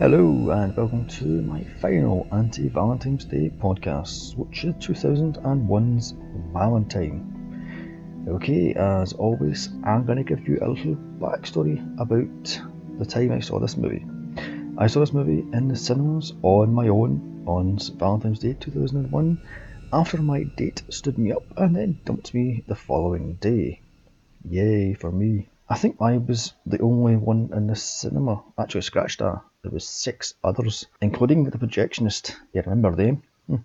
Hello and welcome to my final anti Valentine's Day podcast, which is 2001's Valentine. Okay, as always, I'm going to give you a little backstory about the time I saw this movie. I saw this movie in the cinemas on my own on Valentine's Day 2001 after my date stood me up and then dumped me the following day. Yay for me. I think I was the only one in the cinema. Actually, scratch that. There was six others, including the projectionist. You remember them? Hmm.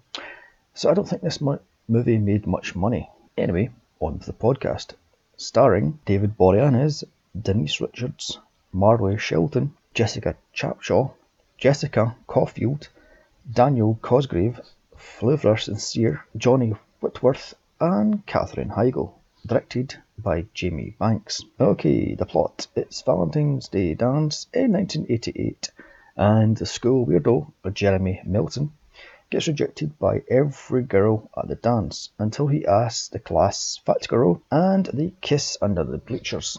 So I don't think this mo- movie made much money. Anyway, on to the podcast. Starring David Boreanaz, Denise Richards, Marley Shelton, Jessica Capshaw, Jessica Cauffiel, Daniel Cosgrove, Flavour Sincere, Johnny Whitworth, and Katherine Heigl directed by Jamie Blanks. Okay, the plot. It's Valentine's Day dance in 1988, and the school weirdo, uh, Jeremy Milton, gets rejected by every girl at the dance until he asks the class fat girl, and they kiss under the bleachers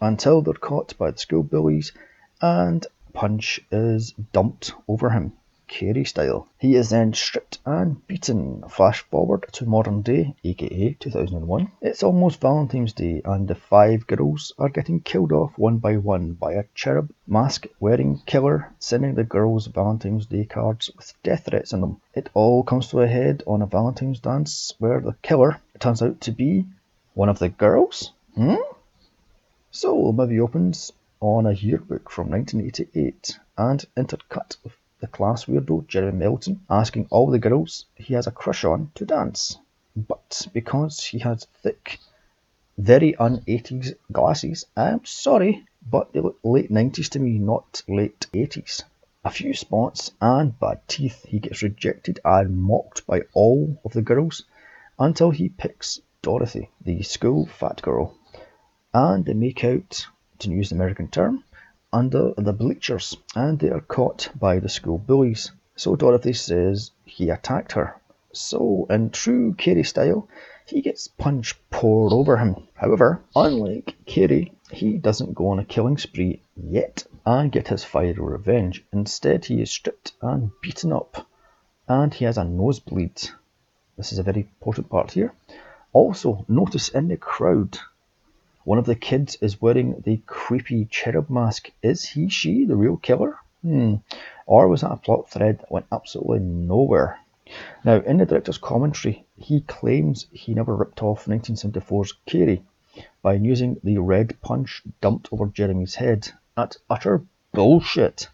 until they're caught by the school bullies and punch is dumped over him. Carrie style. He is then stripped and beaten. Flash forward to modern day, aka 2001. It's almost Valentine's Day, and the five girls are getting killed off one by one by a cherub mask wearing killer sending the girls Valentine's Day cards with death threats in them. It all comes to a head on a Valentine's dance where the killer turns out to be one of the girls. Hmm? So the movie opens on a yearbook from 1988 and intercut with the class weirdo Jeremy Milton asking all the girls he has a crush on to dance. But because he has thick, very un 80s glasses, I'm sorry, but they look late 90s to me, not late 80s. A few spots and bad teeth, he gets rejected and mocked by all of the girls until he picks Dorothy, the school fat girl, and they make out, to use the American term, under the bleachers and they are caught by the school bullies. So Dorothy says he attacked her. So, in true Carrie style, he gets punch poured over him. However, unlike Carrie, he doesn't go on a killing spree yet and get his fiery revenge. Instead, he is stripped and beaten up, and he has a nosebleed. This is a very important part here. Also, notice in the crowd one of the kids is wearing the creepy cherub mask. Is he, she the real killer? Hmm. Or was that a plot thread that went absolutely nowhere? Now, in the director's commentary, he claims he never ripped off 1974's Carrie by using the red punch dumped over Jeremy's head. That's utter bullshit.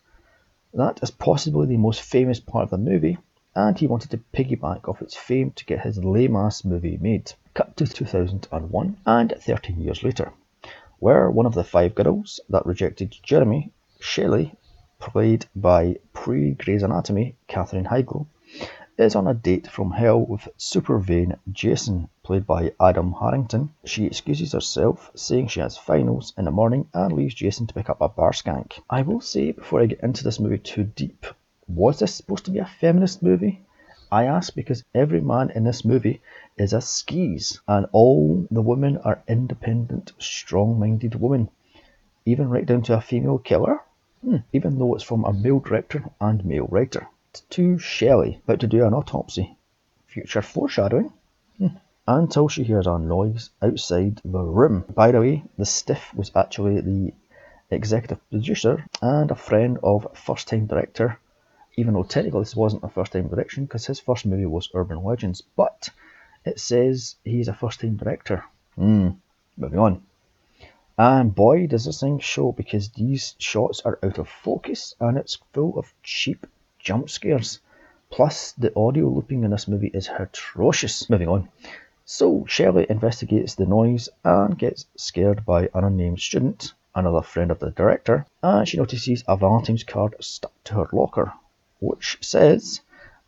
That is possibly the most famous part of the movie, and he wanted to piggyback off its fame to get his lame ass movie made. Cut to 2001 and 13 years later, where one of the five girls that rejected Jeremy, Shelley, played by pre Grey's Anatomy Katherine Heigl, is on a date from hell with super vain Jason, played by Adam Harrington. She excuses herself, saying she has finals in the morning, and leaves Jason to pick up a bar skank. I will say before I get into this movie too deep, was this supposed to be a feminist movie? I ask because every man in this movie is a skis, and all the women are independent, strong minded women, even right down to a female killer, hmm. even though it's from a male director and male writer. To Shelley, about to do an autopsy. Future foreshadowing. Hmm. Until she hears a noise outside the room. By the way, the stiff was actually the executive producer and a friend of first time director even though technically this wasn't a first time direction because his first movie was Urban Legends, but it says he's a first time director. Hmm, moving on. And boy, does this thing show because these shots are out of focus and it's full of cheap jump scares. Plus, the audio looping in this movie is atrocious. Moving on. So, Shelley investigates the noise and gets scared by an unnamed student, another friend of the director, and she notices a Valentine's card stuck to her locker which says,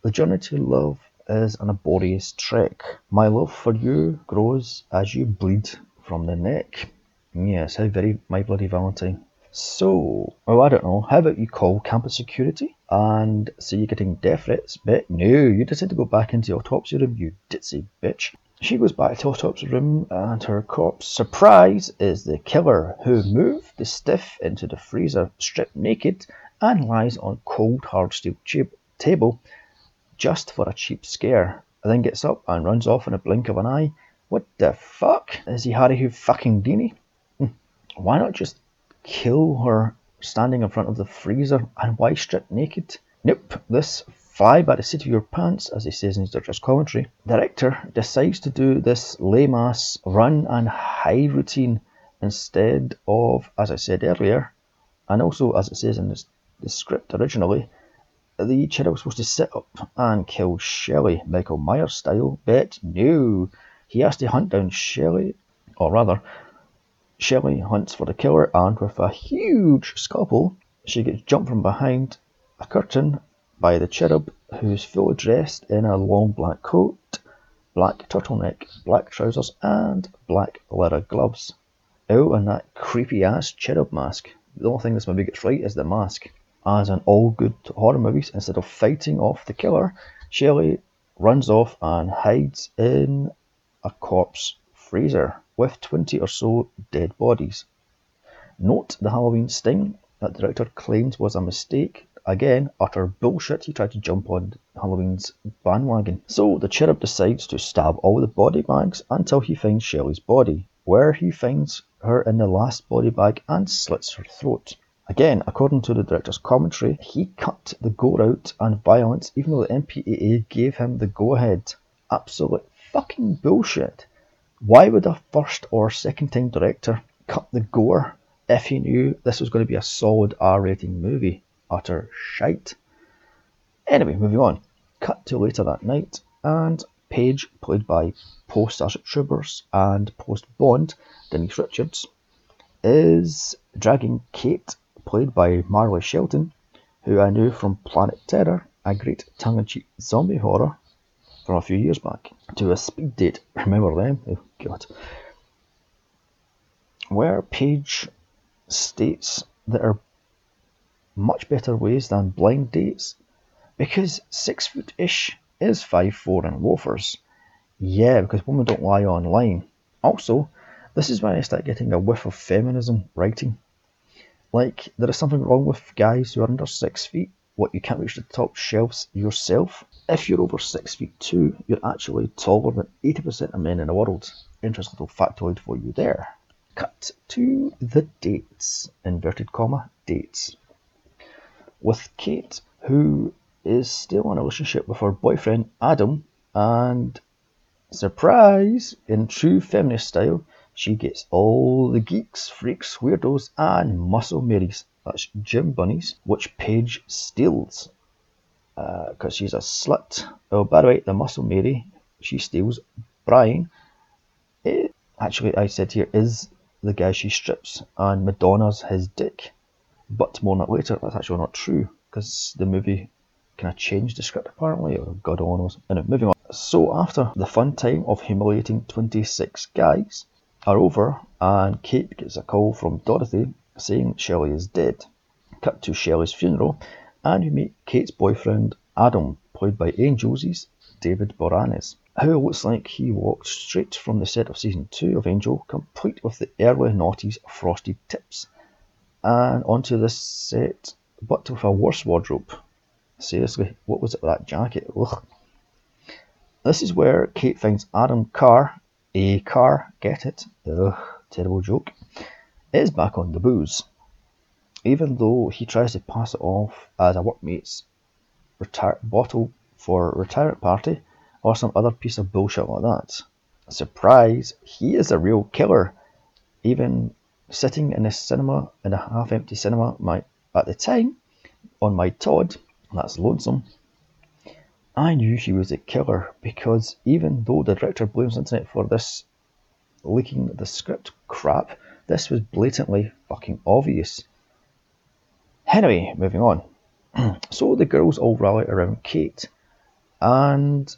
The journey to love is an laborious trek. My love for you grows as you bleed from the neck. Yes, how very My Bloody Valentine. So, well, I don't know. How about you call campus security and see you're getting death threats? But no, you decide to go back into the autopsy room, you ditzy bitch. She goes back to autopsy room and her corpse, surprise, is the killer who moved the stiff into the freezer, stripped naked, and lies on cold hard steel table just for a cheap scare, and then gets up and runs off in a blink of an eye. What the fuck? Is he Harry fucking Deanie? Hmm. Why not just kill her standing in front of the freezer and why strip naked? Nope, this fly by the seat of your pants, as he says in his director's commentary. Director decides to do this lame ass run and hide routine instead of, as I said earlier, and also as it says in this, the script originally, the cherub was supposed to sit up and kill Shelley, Michael Myers style, but no, he has to hunt down Shelley, or rather, Shelley hunts for the killer, and with a huge scalpel, she gets jumped from behind a curtain by the cherub, who's fully dressed in a long black coat, black turtleneck, black trousers, and black leather gloves. Oh, and that creepy ass cherub mask. The only thing this movie gets right is the mask. As in all good horror movies, instead of fighting off the killer, Shelley runs off and hides in a corpse freezer with 20 or so dead bodies. Note the Halloween sting that director claims was a mistake. Again, utter bullshit. He tried to jump on Halloween's bandwagon. So the cherub decides to stab all the body bags until he finds Shelley's body, where he finds her in the last body bag and slits her throat. Again, according to the director's commentary, he cut the gore out and violence even though the MPAA gave him the go ahead. Absolute fucking bullshit. Why would a first or second time director cut the gore if he knew this was going to be a solid R rating movie? Utter shite. Anyway, moving on. Cut to later that night, and Paige, played by post Starship Troopers and post Bond, Denise Richards, is dragging Kate played by Marley Shelton, who I knew from Planet Terror, a great tongue-in-cheek zombie horror from a few years back, to a speed date. Remember them? Oh god. Where Page states there are much better ways than blind dates because six foot ish is five four in loafers. Yeah, because women don't lie online. Also, this is when I start getting a whiff of feminism writing. Like, there is something wrong with guys who are under six feet. What, you can't reach the top shelves yourself? If you're over six feet two, you're actually taller than 80% of men in the world. Interesting little factoid for you there. Cut to the dates, inverted comma, dates. With Kate, who is still in a relationship with her boyfriend Adam, and surprise, in true feminist style, she gets all the geeks, freaks, weirdos, and muscle Marys, that's gym bunnies, which Paige steals. Because uh, she's a slut. Oh, by the way, the muscle Mary she steals, Brian, it, actually, I said here, is the guy she strips, and Madonna's his dick. But more on that later, that's actually not true, because the movie kind of changed the script apparently, or God knows. Anyway, moving on. So after the fun time of humiliating 26 guys, over and Kate gets a call from Dorothy saying Shelley is dead. Cut to Shelley's funeral and we meet Kate's boyfriend Adam, played by Angels' David Boreanaz, who looks like he walked straight from the set of season 2 of Angel, complete with the early noughties frosted tips, and onto this set, but with a worse wardrobe. Seriously, what was it with that jacket? Ugh. This is where Kate finds Adam Carr a car, get it? Ugh, terrible joke. Is back on the booze. Even though he tries to pass it off as a workmate's retire- bottle for retirement party or some other piece of bullshit like that. Surprise, he is a real killer. Even sitting in a cinema, in a half empty cinema, my, at the time, on my Todd, that's lonesome, I knew she was a killer because even though the director blames internet for this leaking the script crap, this was blatantly fucking obvious. Anyway, moving on. so the girls all rally around Kate, and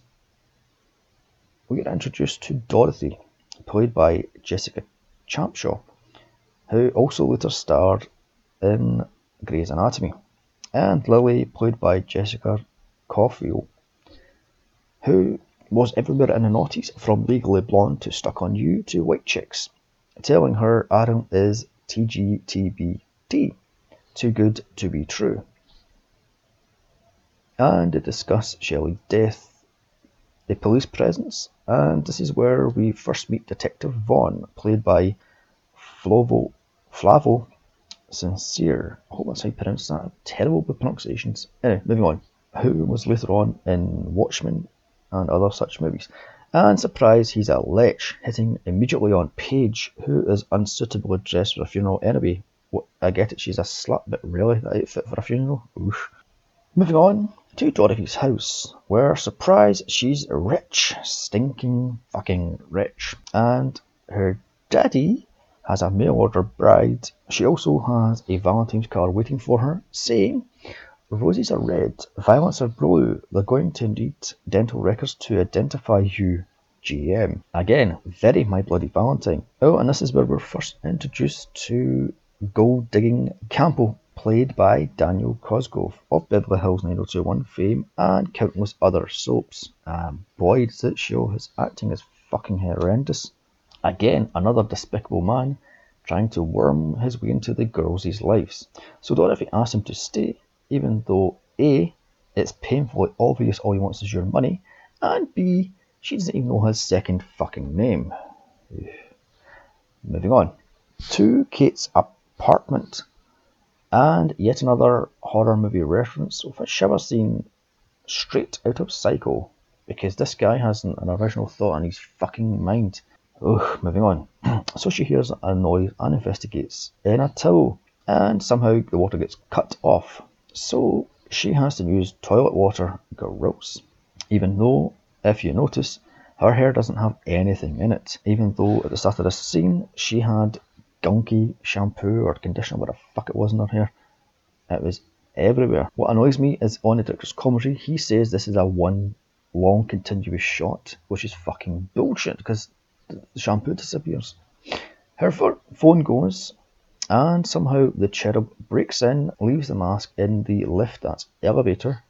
we get introduced to Dorothy, played by Jessica Capshaw, who also later starred in Grey's Anatomy, and Lily, played by Jessica Cauffiel who was everywhere in the noughties, from Legally Blonde to Stuck on You to White Chicks, telling her Adam is TGTBT, too good to be true. And they discuss Shelley's death, the police presence, and this is where we first meet Detective Vaughn, played by Flavo, Flavo Sincere. I hope that's how you pronounce that. Terrible with pronunciations. Anyway, moving on. Who was later on in Watchmen and other such movies. And surprise, he's a lech, hitting immediately on Paige, who is unsuitably dressed for a funeral anyway. I get it, she's a slut, but really, that outfit for a funeral? Oof. Moving on to Dorothy's house, where, surprise, she's rich, stinking fucking rich. And her daddy has a mail order bride. She also has a Valentine's card waiting for her, saying, Roses are red, violets are blue. They're going to need dental records to identify you. GM. Again, very My Bloody Valentine. Oh, and this is where we're first introduced to gold digging Campbell, played by Daniel Cosgrove of Beverly Hills 90210 fame and countless other soaps. And boy, does it show his acting is fucking horrendous. Again, another despicable man trying to worm his way into the girls' lives. So Dorothy asks him to stay even though A, it's painfully obvious all he wants is your money, and B, she doesn't even know his second fucking name. Moving on to Kate's apartment, and yet another horror movie reference with a shower scene straight out of Psycho, because this guy has an, an original thought in his fucking mind. Ugh, moving on. so she hears a noise and investigates in a towel, and somehow the water gets cut off. So she has to use toilet water. Gross. Even though, if you notice, her hair doesn't have anything in it. Even though at the start of this scene she had gunky shampoo or conditioner, what the fuck it was in her hair. It was everywhere. What annoys me is on the director's commentary, he says this is a one long continuous shot, which is fucking bullshit because the shampoo disappears. Her phone goes and somehow the cherub breaks in, leaves the mask in the lift that's elevator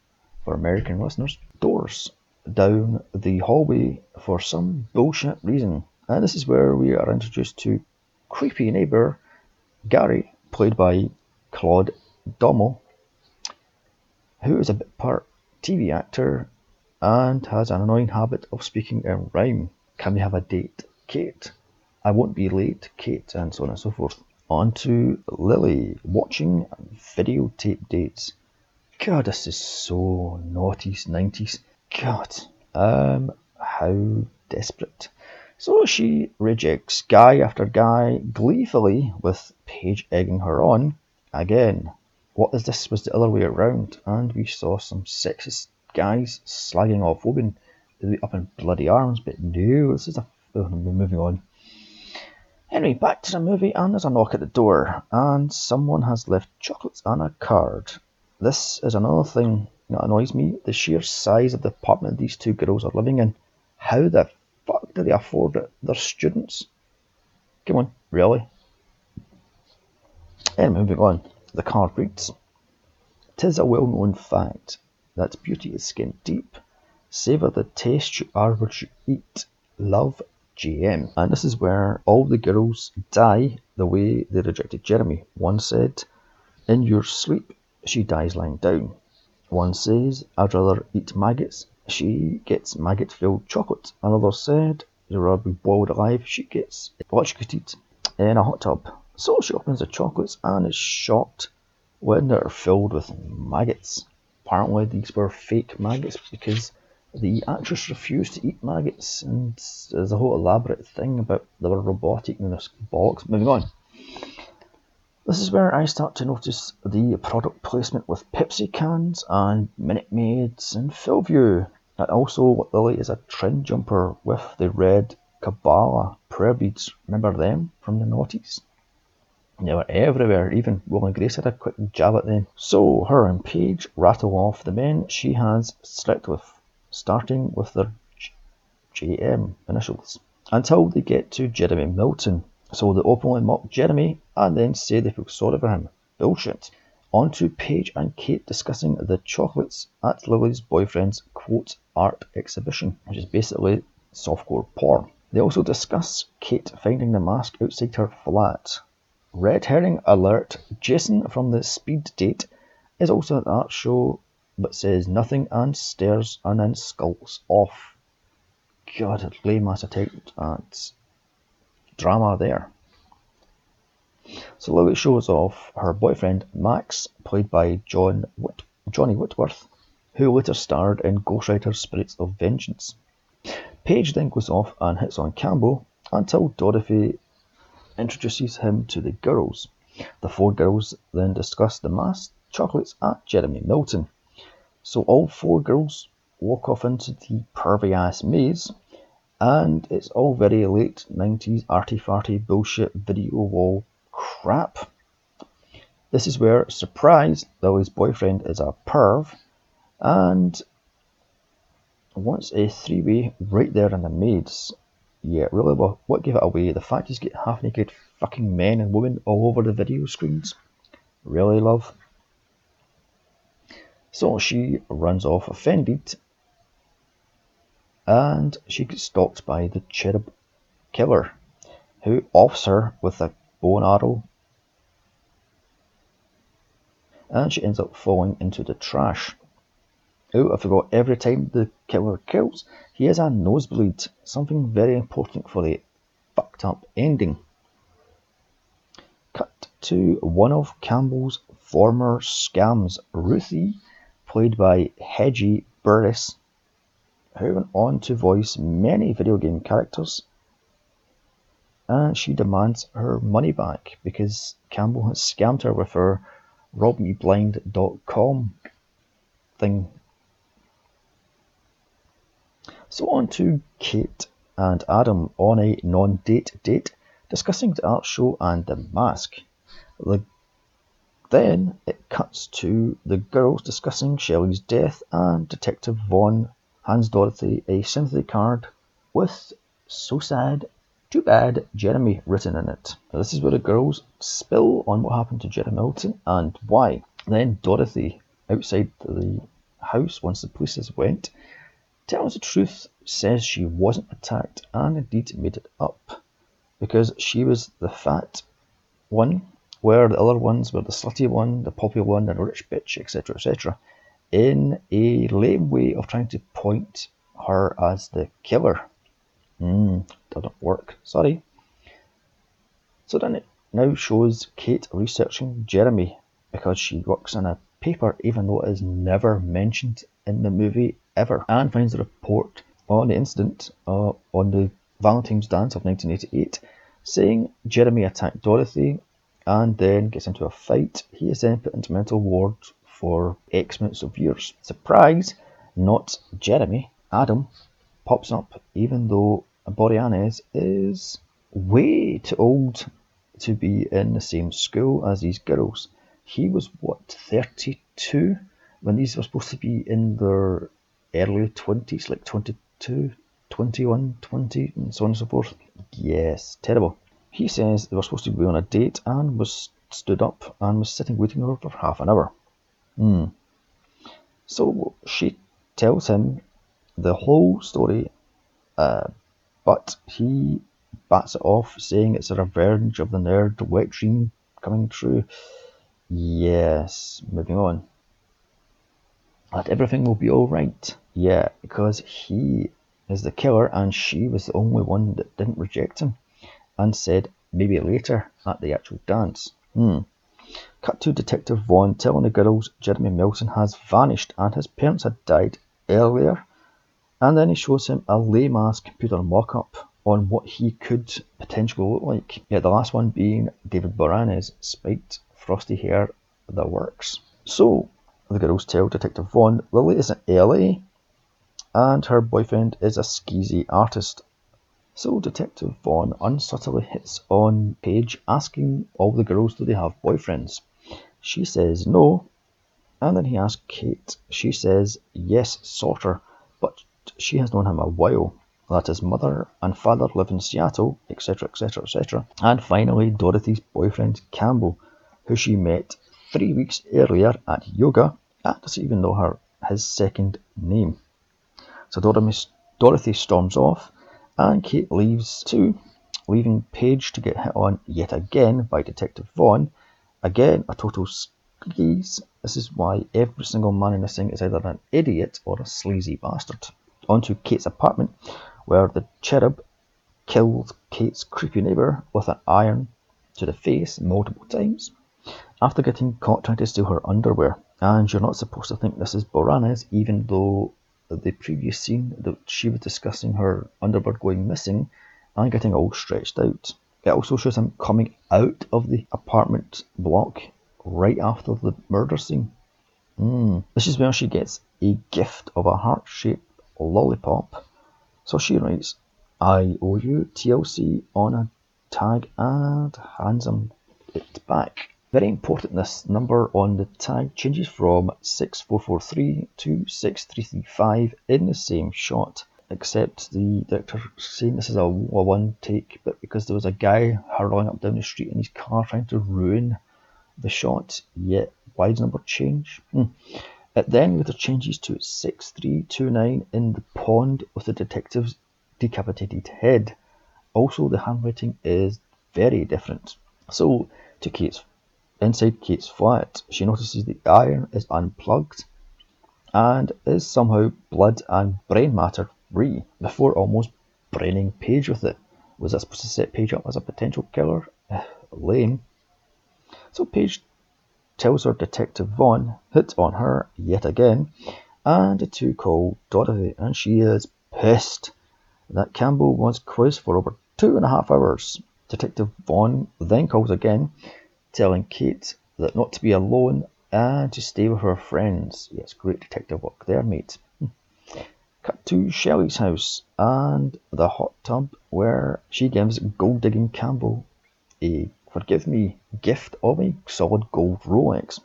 for American listeners, doors down the hallway for some bullshit reason. And this is where we are introduced to creepy neighbour Gary, played by Claude Duhamel, who is a bit part TV actor and has an annoying habit of speaking in rhyme. Can we have a date, Kate? I won't be late, Kate, and so on and so forth. On to Lily, watching videotape dates. God, this is so noughties, 90s. God, um, how desperate. So she rejects guy after guy gleefully, with Paige egging her on. Again, what is this was the other way around, and we saw some sexist guys slagging off women up in bloody arms, but no, this is a. moving on. Anyway, back to the movie, and there's a knock at the door, and someone has left chocolates and a card. This is another thing that annoys me the sheer size of the apartment these two girls are living in. How the fuck do they afford it? They're students. Come on, really? And moving on, the card reads Tis a well known fact that beauty is skin deep. Savour the taste you are what you eat. Love GM. And this is where all the girls die the way they rejected Jeremy. One said, In your sleep, she dies lying down. One says, I'd rather eat maggots. She gets maggot filled chocolate. Another said, You'd rather be boiled alive. She gets electrocuted in a hot tub. So she opens the chocolates and is shocked when they're filled with maggots. Apparently, these were fake maggots because the actress refused to eat maggots, and there's a whole elaborate thing about they were robotic and this. Moving on. This is where I start to notice the product placement with Pepsi cans and Minute Maids and Philview. And also, Lily is a trend jumper with the red Kabbalah prayer beads. Remember them from the noughties? They were everywhere, even Will and Grace had a quick jab at them. So, her and Paige rattle off the men she has slept with starting with their JM initials, until they get to Jeremy Milton. So they openly mock Jeremy and then say they feel sorry for him. Bullshit. On to Paige and Kate discussing the chocolates at Lily's boyfriend's quote art exhibition, which is basically softcore porn. They also discuss Kate finding the mask outside her flat. Red herring alert. Jason from the speed date is also at that show but says nothing and stares and then skulks off. God, ass attempt at drama there. So Lily shows off her boyfriend Max, played by John Whit- Johnny Whitworth, who later starred in Ghost Rider Spirits of Vengeance. Paige then goes off and hits on Campbell until Dorothy introduces him to the girls. The four girls then discuss the mass chocolates at Jeremy Milton. So all four girls walk off into the pervy ass maze, and it's all very late 90s arty farty bullshit video wall crap. This is where, surprise, Lily's boyfriend is a perv, and wants a three way right there in the maze. Yeah, really, well, what gave it away? The fact he's got half naked fucking men and women all over the video screens? Really, love? So she runs off offended and she gets stalked by the cherub killer who offs her with a bow and arrow and she ends up falling into the trash. Oh, I forgot, every time the killer kills, he has a nosebleed, something very important for the fucked up ending. Cut to one of Campbell's former scams, Ruthie, played by Hedy Burress, who went on to voice many video game characters. And she demands her money back because Campbell has scammed her with her robmeblind.com thing. So on to Kate and Adam on a non-date date discussing the art show and the mask. The, then it cuts to the girls discussing Shelley's death and Detective Vaughn hands Dorothy a sympathy card with so sad, too bad, Jeremy written in it. Now, this is where the girls spill on what happened to Jeremy Milton and why. Then Dorothy, outside the house once the police has went, tells the truth, says she wasn't attacked and indeed made it up because she was the fat one, where the other ones were the slutty one, the popular one, a rich bitch, etc., etc., in a lame way of trying to point her as the killer. Hmm, doesn't work. Sorry. So then it now shows Kate researching Jeremy because she works in a paper, even though it is never mentioned in the movie ever, and finds a report on the incident uh, on the Valentine's Dance of 1988, saying Jeremy attacked Dorothy and then gets into a fight. He is then put into mental ward for X months of years. Surprise, not Jeremy. Adam pops up, even though Boreanaz is way too old to be in the same school as these girls. He was, what, 32 when these were supposed to be in their early 20s, like 22, 21, 20, and so on and so forth. Yes, terrible. He says they were supposed to be on a date and was stood up and was sitting waiting over for half an hour. Hmm. So she tells him the whole story, uh, but he bats it off, saying it's a revenge of the nerd wet dream coming true. Yes, moving on. That everything will be alright. Yeah, because he is the killer and she was the only one that didn't reject him and said maybe later at the actual dance. Hmm. Cut to Detective Vaughn telling the girls Jeremy Milton has vanished and his parents had died earlier. And then he shows him a lame ass computer mock up on what he could potentially look like. Yeah, the last one being David Boreanaz, spiked, frosty hair, the works. So, the girls tell Detective Vaughn Lily is in LA and her boyfriend is a skeezy artist. So Detective Vaughn unsubtly hits on Paige asking all the girls do they have boyfriends. She says no, and then he asks Kate. She says yes, sorter, but she has known him a while. That his mother and father live in Seattle, etc., etc., etc. And finally, Dorothy's boyfriend Campbell, who she met three weeks earlier at yoga, and doesn't even know her his second name. So Dorothy storms off, and Kate leaves too. leaving Paige to get hit on yet again by Detective Vaughn. Again, a total squeeze. This is why every single man in this thing is either an idiot or a sleazy bastard. On to Kate's apartment, where the cherub killed Kate's creepy neighbour with an iron to the face multiple times after getting caught trying to steal her underwear. And you're not supposed to think this is Boreanaz, even though the previous scene that she was discussing her underbird going missing and getting all stretched out. It also shows him coming out of the apartment block right after the murder scene. Mm. This is where she gets a gift of a heart shaped lollipop. So she writes, I owe you TLC on a tag and hands him it back. Very important, this number on the tag changes from 6443 to 6335 in the same shot, except the director saying this is a, one take, but because there was a guy hurling up down the street in his car trying to ruin the shot, yet why does number change? Hmm. It then later changes to 6329 in the pond with the detective's decapitated head. Also, the handwriting is very different. So, to Kate's inside Kate's flat, she notices the iron is unplugged and is somehow blood and brain matter free before almost braining Paige with it. Was that supposed to set Paige up as a potential killer? Lame. So Paige tells her Detective Vaughn hit on her yet again and to call Dorothy, and she is pissed that Campbell was quizzed for over two and a half hours. Detective Vaughn then calls again, telling Kate that not to be alone and to stay with her friends. Yes, great detective work there, mate. Hmm. Cut to Shelley's house and the hot tub where she gives gold digging Campbell a forgive me, gift of a solid gold Rolex.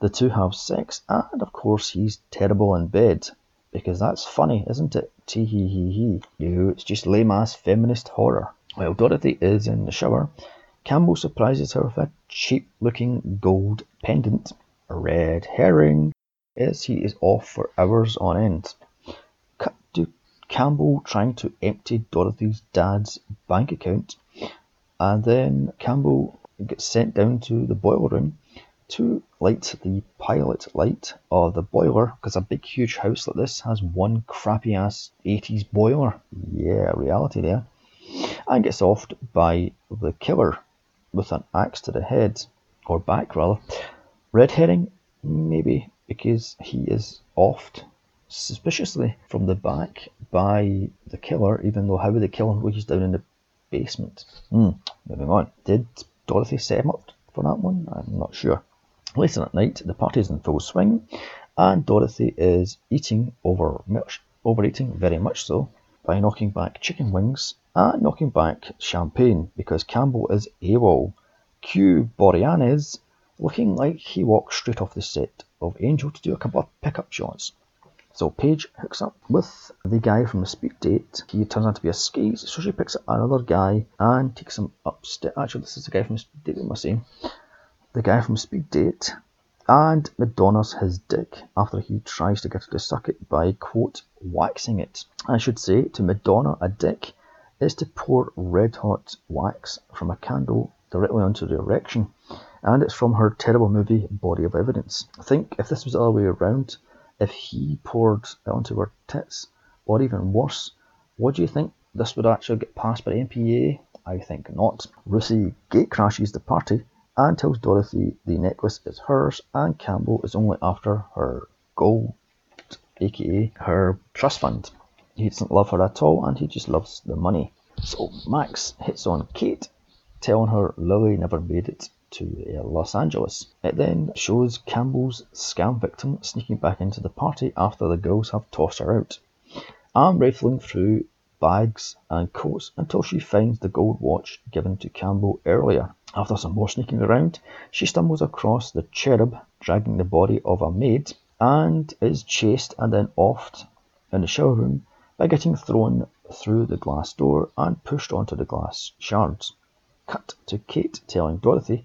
The two have sex, and of course he's terrible in bed. Because that's funny, isn't it? Tee hee hee hee. You, it's just lame ass feminist horror. While Dorothy is in the shower, Campbell surprises her with a cheap looking gold pendant. A red herring, as he is off for hours on end. Cut to Campbell trying to empty Dorothy's dad's bank account and then Campbell gets sent down to the boiler room to light the pilot light of the boiler because a big huge house like this has one crappy ass 80s boiler. Yeah, reality there. And gets offed by the killer with an axe to the head, or back rather. Red herring, maybe, because he is offed suspiciously from the back by the killer, even though how would they kill him he's down in the basement. Hmm, moving on. Did Dorothy set him up for that one? I'm not sure. Later that night, the party is in full swing, and Dorothy is eating over overeating very much so, by knocking back chicken wings and knocking back champagne because Campbell is AWOL. Cue Boreanaz looking like he walked straight off the set of Angel to do a couple of pickup shots. So Paige hooks up with the guy from the speed date. He turns out to be a skis, so she picks up another guy and takes him upstairs. Actually, this is the guy from speed date, am I saying? The guy from speed date. And Madonna's his dick after he tries to get her to suck it by, quote, waxing it. I should say, to Madonna, a dick is to pour red hot wax from a candle directly onto the erection. And it's from her terrible movie, Body of Evidence. I think if this was the other way around, if he poured onto her tits, or even worse, what do you think this would actually get passed by MPA? I think not. Ruthie gate crashes the party and tells Dorothy the necklace is hers and Campbell is only after her gold, aka her trust fund. He doesn't love her at all and he just loves the money. So Max hits on Kate, telling her Lily never made it to uh, Los Angeles. It then shows Campbell's scam victim sneaking back into the party after the girls have tossed her out. I'm rifling through bags and coats until she finds the gold watch given to Campbell earlier. After some more sneaking around, she stumbles across the cherub dragging the body of a maid and is chased and then offed in the shower room by getting thrown through the glass door and pushed onto the glass shards. Cut to Kate telling Dorothy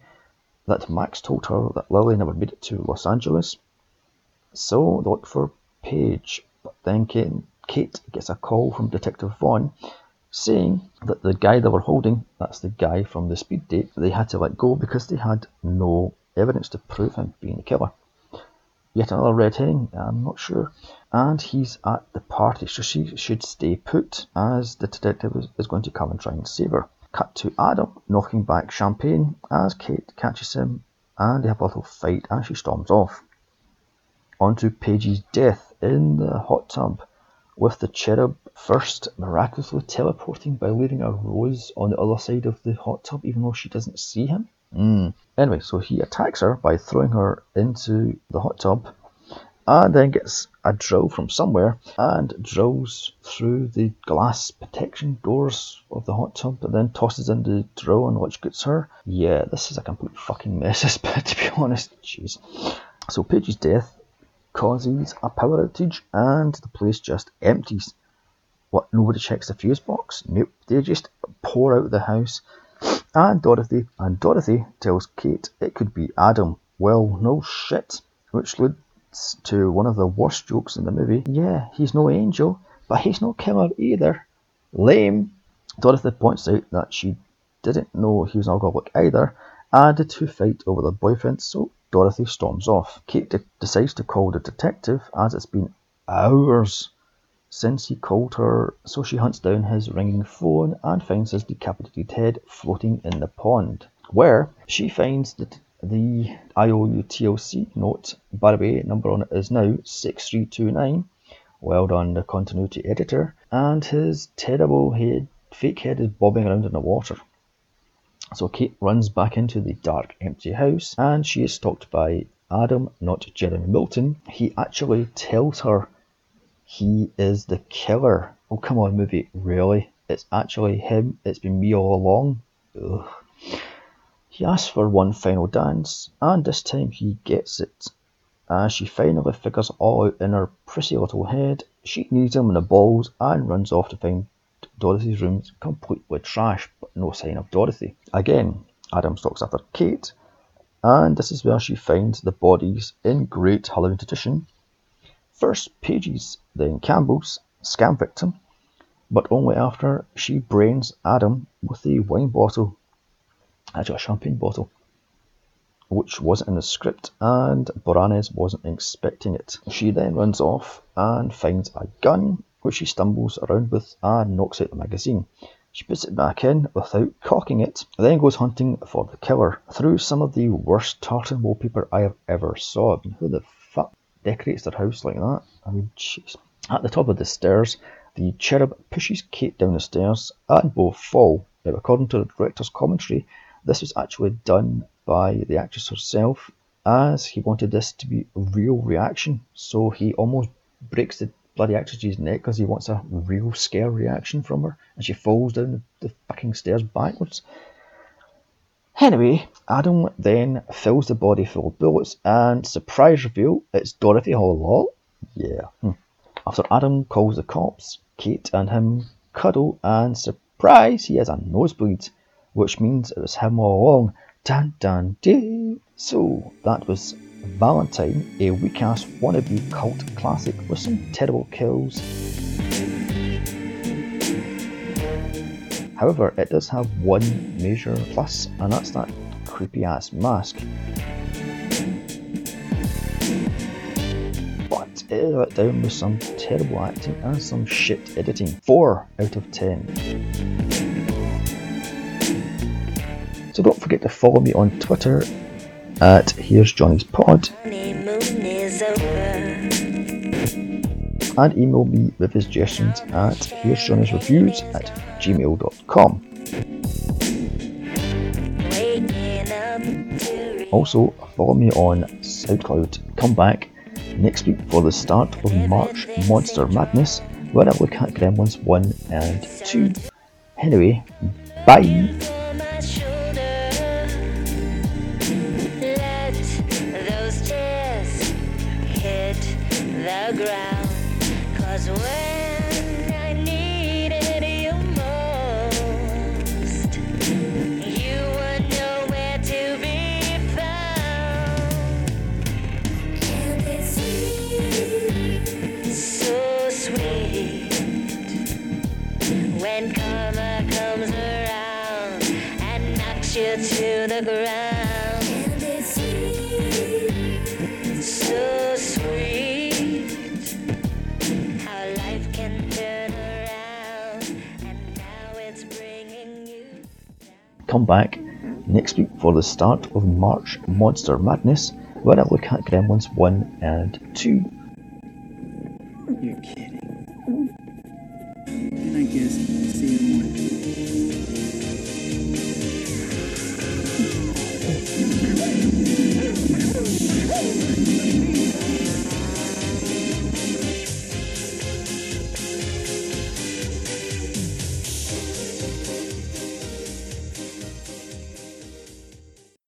that Max told her that Lily never made it to Los Angeles. So they look for Paige, but then Kate, gets a call from Detective Vaughn saying that the guy they were holding, that's the guy from the speed date, they had to let go because they had no evidence to prove him being the killer. Yet another red herring, I'm not sure. And he's at the party, so she should stay put as the detective is, going to come and try and save her. Cut to Adam knocking back champagne as Kate catches him and they have a little fight as she storms off. On to Paige's death in the hot tub with the cherub first miraculously teleporting by leaving a rose on the other side of the hot tub even though she doesn't see him. Mm. Anyway, so he attacks her by throwing her into the hot tub and then gets a drill from somewhere and drills through the glass protection doors of the hot tub and then tosses in the drill and which gets her. Yeah, this is a complete fucking mess, to be honest. Jeez. So Paige's death causes a power outage and the place just empties. What, nobody checks the fuse box? Nope, they just pour out the house and Dorothy, and Dorothy tells Kate it could be Adam. Well, no shit, which leads to one of the worst jokes in the movie. Yeah, he's no angel, but he's no killer either. Lame. Dorothy points out that she didn't know he was an alcoholic either, and the two fight over their boyfriend, so Dorothy storms off. Kate de- decides to call the detective as it's been hours since he called her, so she hunts down his ringing phone and finds his decapitated head floating in the pond, where she finds that the IOU TLC note, by the way, number on it is now 6329. Well done, the continuity editor. And his terrible head, fake head is bobbing around in the water. So Kate runs back into the dark, empty house and she is stalked by Adam, not Jeremy Milton. He actually tells her he is the killer. Oh, come on, movie. Really? It's actually him. It's been me all along. Ugh. He asks for one final dance, and this time he gets it. As she finally figures all out in her pretty little head, she needs him in the balls and runs off to find Dorothy's rooms completely trash, but no sign of Dorothy. Again, Adam stalks after Kate, and this is where she finds the bodies in great Halloween tradition First Paige's, then Campbell's scam victim, but only after she brains Adam with a wine bottle, actually a champagne bottle, which wasn't in the script and Boreanaz wasn't expecting it. She then runs off and finds a gun, which she stumbles around with and knocks out the magazine. She puts it back in without cocking it, then goes hunting for the killer through some of the worst tartan wallpaper I have ever saw. who the decorates their house like that. I mean, jeez. At the top of the stairs, the cherub pushes Kate down the stairs and both fall. Now, according to the director's commentary, this was actually done by the actress herself as he wanted this to be a real reaction. So he almost breaks the bloody actress's neck because he wants a real scare reaction from her and she falls down the, the fucking stairs backwards. Anyway, Adam then fills the body full of bullets and surprise reveal it's Dorothy Hall. Yeah. Hmm. After Adam calls the cops, Kate and him cuddle and surprise he has a nosebleed, which means it was him all along. Dun dun dee. So that was Valentine, a weak ass wannabe cult classic with some terrible kills However, it does have one major plus, and that's that creepy ass mask. But it let down with some terrible acting and some shit editing. 4 out of 10. So don't forget to follow me on Twitter at Here's Johnny's Pod. And email me with suggestions at Here's at gmail.com. Also, follow me on SoundCloud. Come back next week for the start of March Monster Madness, where I look at Gremlins 1 and 2. Anyway, bye! The ground. And it's sweet, so sweet. How life can turn around, and now it's bringing you. Come back next week for the start of March Monster Madness, where I look at Gremlins 1 and 2.